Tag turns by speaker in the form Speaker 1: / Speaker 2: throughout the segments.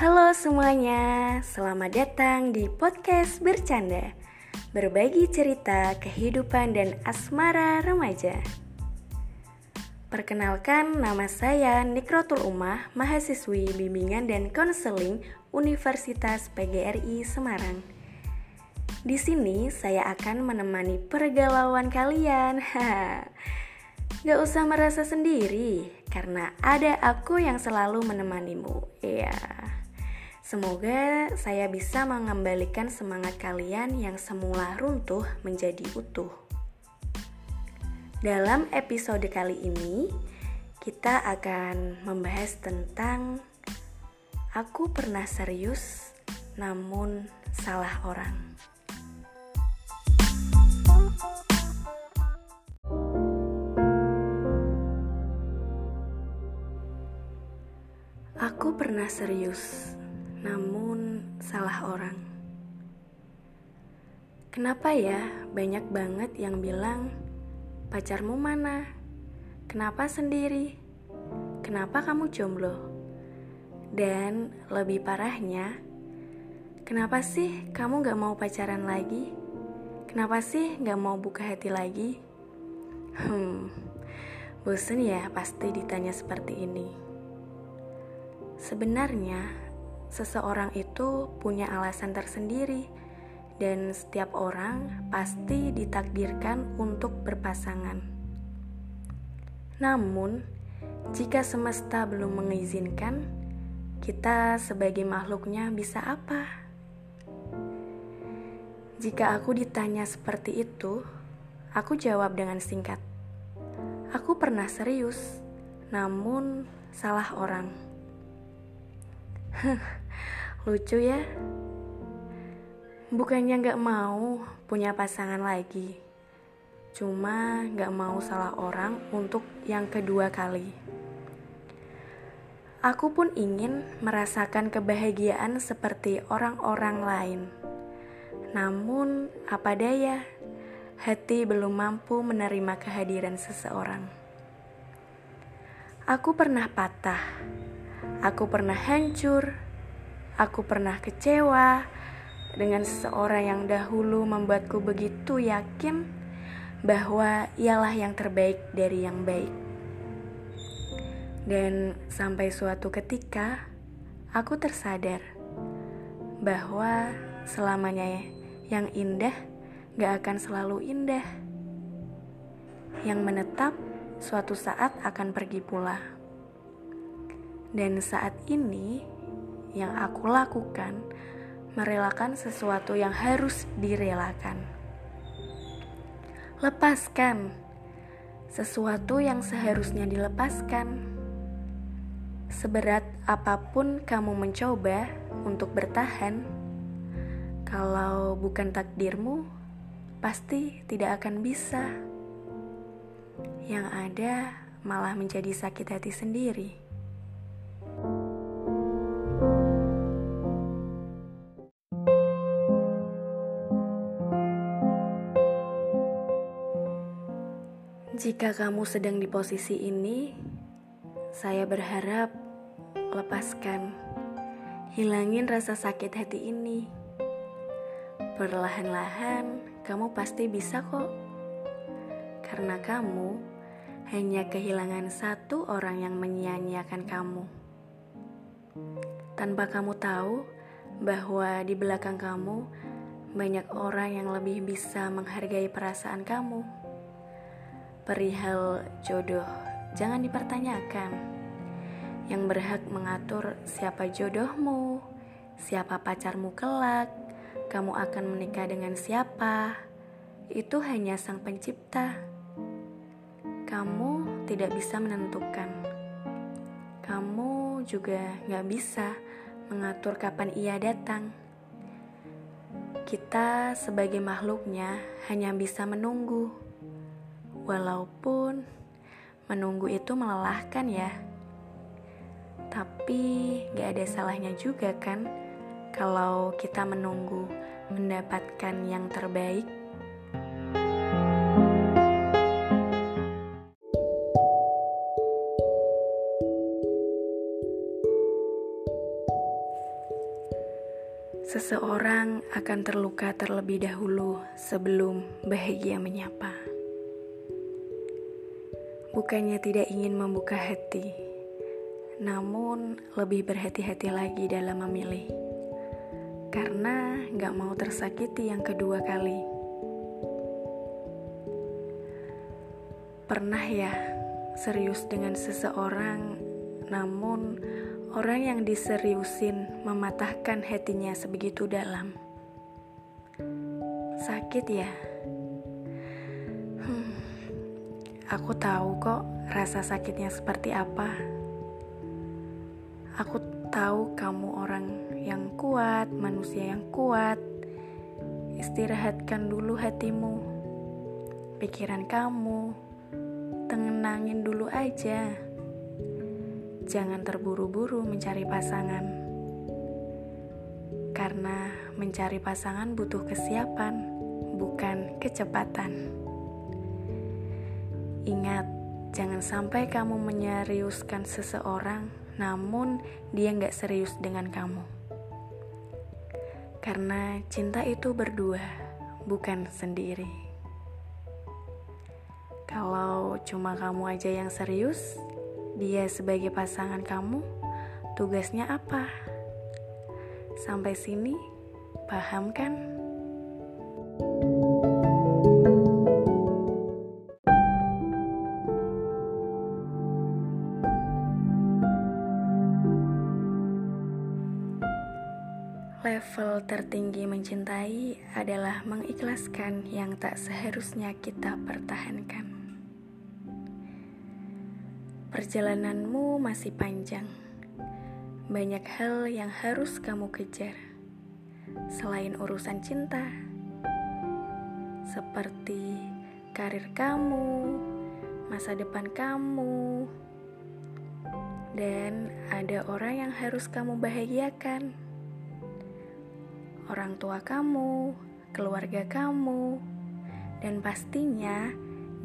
Speaker 1: Halo semuanya, selamat datang di podcast Bercanda Berbagi cerita kehidupan dan asmara remaja Perkenalkan, nama saya Nikrotul Umah, mahasiswi bimbingan dan konseling Universitas PGRI Semarang. Di sini saya akan menemani pergalauan kalian. Gak usah merasa sendiri, karena ada aku yang selalu menemanimu. Iya. Semoga saya bisa mengembalikan semangat kalian yang semula runtuh menjadi utuh. Dalam episode kali ini, kita akan membahas tentang aku pernah serius namun salah orang. Aku pernah serius, namun salah orang. Kenapa ya banyak banget yang bilang Pacarmu mana? Kenapa sendiri? Kenapa kamu jomblo? Dan lebih parahnya, kenapa sih kamu gak mau pacaran lagi? Kenapa sih gak mau buka hati lagi? Hmm, bosen ya pasti ditanya seperti ini. Sebenarnya, seseorang itu punya alasan tersendiri dan setiap orang pasti ditakdirkan untuk berpasangan. Namun, jika semesta belum mengizinkan, kita sebagai makhluknya bisa apa? Jika aku ditanya seperti itu, aku jawab dengan singkat. Aku pernah serius, namun salah orang. Lucu ya? Bukannya gak mau punya pasangan lagi, cuma gak mau salah orang untuk yang kedua kali. Aku pun ingin merasakan kebahagiaan seperti orang-orang lain. Namun, apa daya, hati belum mampu menerima kehadiran seseorang. Aku pernah patah, aku pernah hancur, aku pernah kecewa dengan seseorang yang dahulu membuatku begitu yakin bahwa ialah yang terbaik dari yang baik. Dan sampai suatu ketika, aku tersadar bahwa selamanya yang indah gak akan selalu indah. Yang menetap suatu saat akan pergi pula. Dan saat ini, yang aku lakukan merelakan sesuatu yang harus direlakan. Lepaskan sesuatu yang seharusnya dilepaskan. Seberat apa pun kamu mencoba untuk bertahan, kalau bukan takdirmu, pasti tidak akan bisa. Yang ada malah menjadi sakit hati sendiri. Jika kamu sedang di posisi ini, saya berharap lepaskan, hilangin rasa sakit hati ini. Perlahan-lahan, kamu pasti bisa kok, karena kamu hanya kehilangan satu orang yang menyia-nyiakan kamu. Tanpa kamu tahu bahwa di belakang kamu banyak orang yang lebih bisa menghargai perasaan kamu perihal jodoh jangan dipertanyakan. Yang berhak mengatur siapa jodohmu, siapa pacarmu kelak, kamu akan menikah dengan siapa, itu hanya Sang Pencipta. Kamu tidak bisa menentukan. Kamu juga gak bisa mengatur kapan ia datang. Kita sebagai makhluknya hanya bisa menunggu. Walaupun menunggu itu melelahkan ya. Tapi gak ada salahnya juga kan kalau kita menunggu mendapatkan yang terbaik. Seseorang akan terluka terlebih dahulu sebelum bahagia menyapa. Bukannya tidak ingin membuka hati, namun lebih berhati-hati lagi dalam memilih. Karena gak mau tersakiti yang kedua kali. Pernah ya serius dengan seseorang, namun Orang yang diseriusin mematahkan hatinya sebegitu dalam. Sakit ya? Aku tahu kok rasa sakitnya seperti apa. Aku tahu kamu orang yang kuat, manusia yang kuat. Istirahatkan dulu hatimu, pikiran kamu, tenangin dulu aja jangan terburu-buru mencari pasangan, karena mencari pasangan butuh kesiapan, bukan kecepatan. Ingat, jangan sampai kamu menyeriuskan seseorang, namun dia nggak serius dengan kamu. Karena cinta itu berdua, bukan sendiri. Kalau cuma kamu aja yang serius, dia sebagai pasangan kamu, tugasnya apa? Sampai sini, paham kan? Level tertinggi mencintai adalah mengikhlaskan yang tak seharusnya kita pertahankan. Perjalananmu masih panjang. Banyak hal yang harus kamu kejar. Selain urusan cinta. Seperti karir kamu, masa depan kamu, dan ada orang yang harus kamu bahagiakan. Orang tua kamu, keluarga kamu, dan pastinya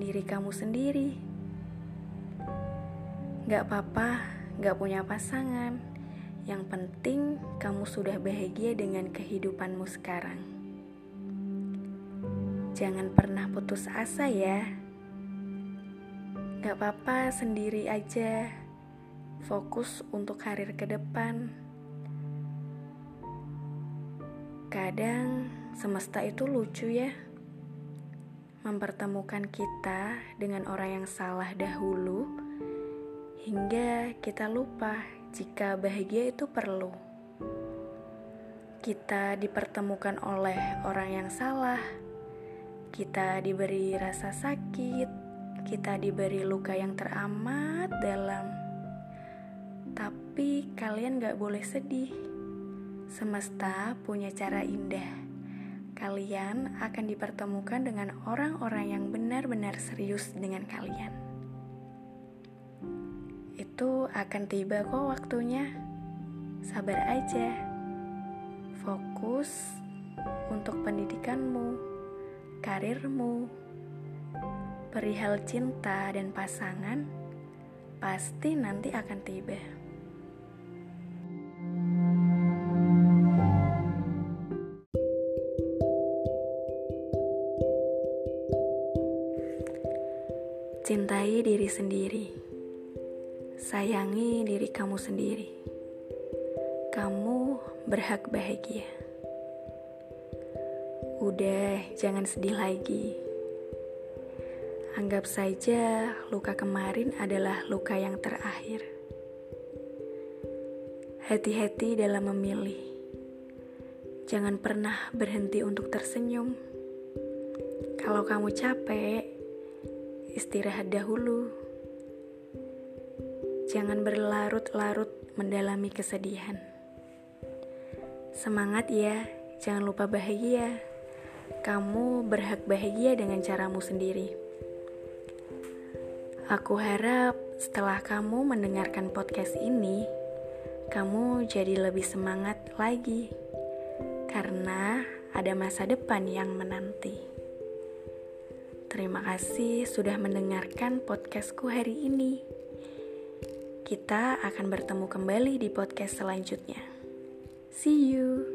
Speaker 1: diri kamu sendiri. Gak apa-apa, gak punya pasangan. Yang penting kamu sudah bahagia dengan kehidupanmu sekarang. Jangan pernah putus asa ya. Gak apa-apa sendiri aja. Fokus untuk karir ke depan. Kadang semesta itu lucu ya. Mempertemukan kita dengan orang yang salah dahulu hingga kita lupa jika bahagia itu perlu. Kita dipertemukan oleh orang yang salah, kita diberi rasa sakit, kita diberi luka yang teramat dalam. Tapi kalian gak boleh sedih. Semesta punya cara indah. Kalian akan dipertemukan dengan orang-orang yang benar-benar serius dengan kalian itu akan tiba kok waktunya. Sabar aja. Fokus untuk pendidikanmu, karirmu, perihal cinta dan pasangan pasti nanti akan tiba. Cintai diri sendiri. Sayangi diri kamu sendiri. Kamu berhak bahagia. Udah, jangan sedih lagi. Anggap saja luka kemarin adalah luka yang terakhir. Hati-hati dalam memilih. Jangan pernah berhenti untuk tersenyum. Kalau kamu capek, istirahat dahulu. Jangan berlarut-larut mendalami kesedihan. Semangat ya, jangan lupa bahagia. Kamu berhak bahagia dengan caramu sendiri. Aku harap setelah kamu mendengarkan podcast ini, kamu jadi lebih semangat lagi karena ada masa depan yang menanti. Terima kasih sudah mendengarkan podcastku hari ini. Kita akan bertemu kembali di podcast selanjutnya. See you.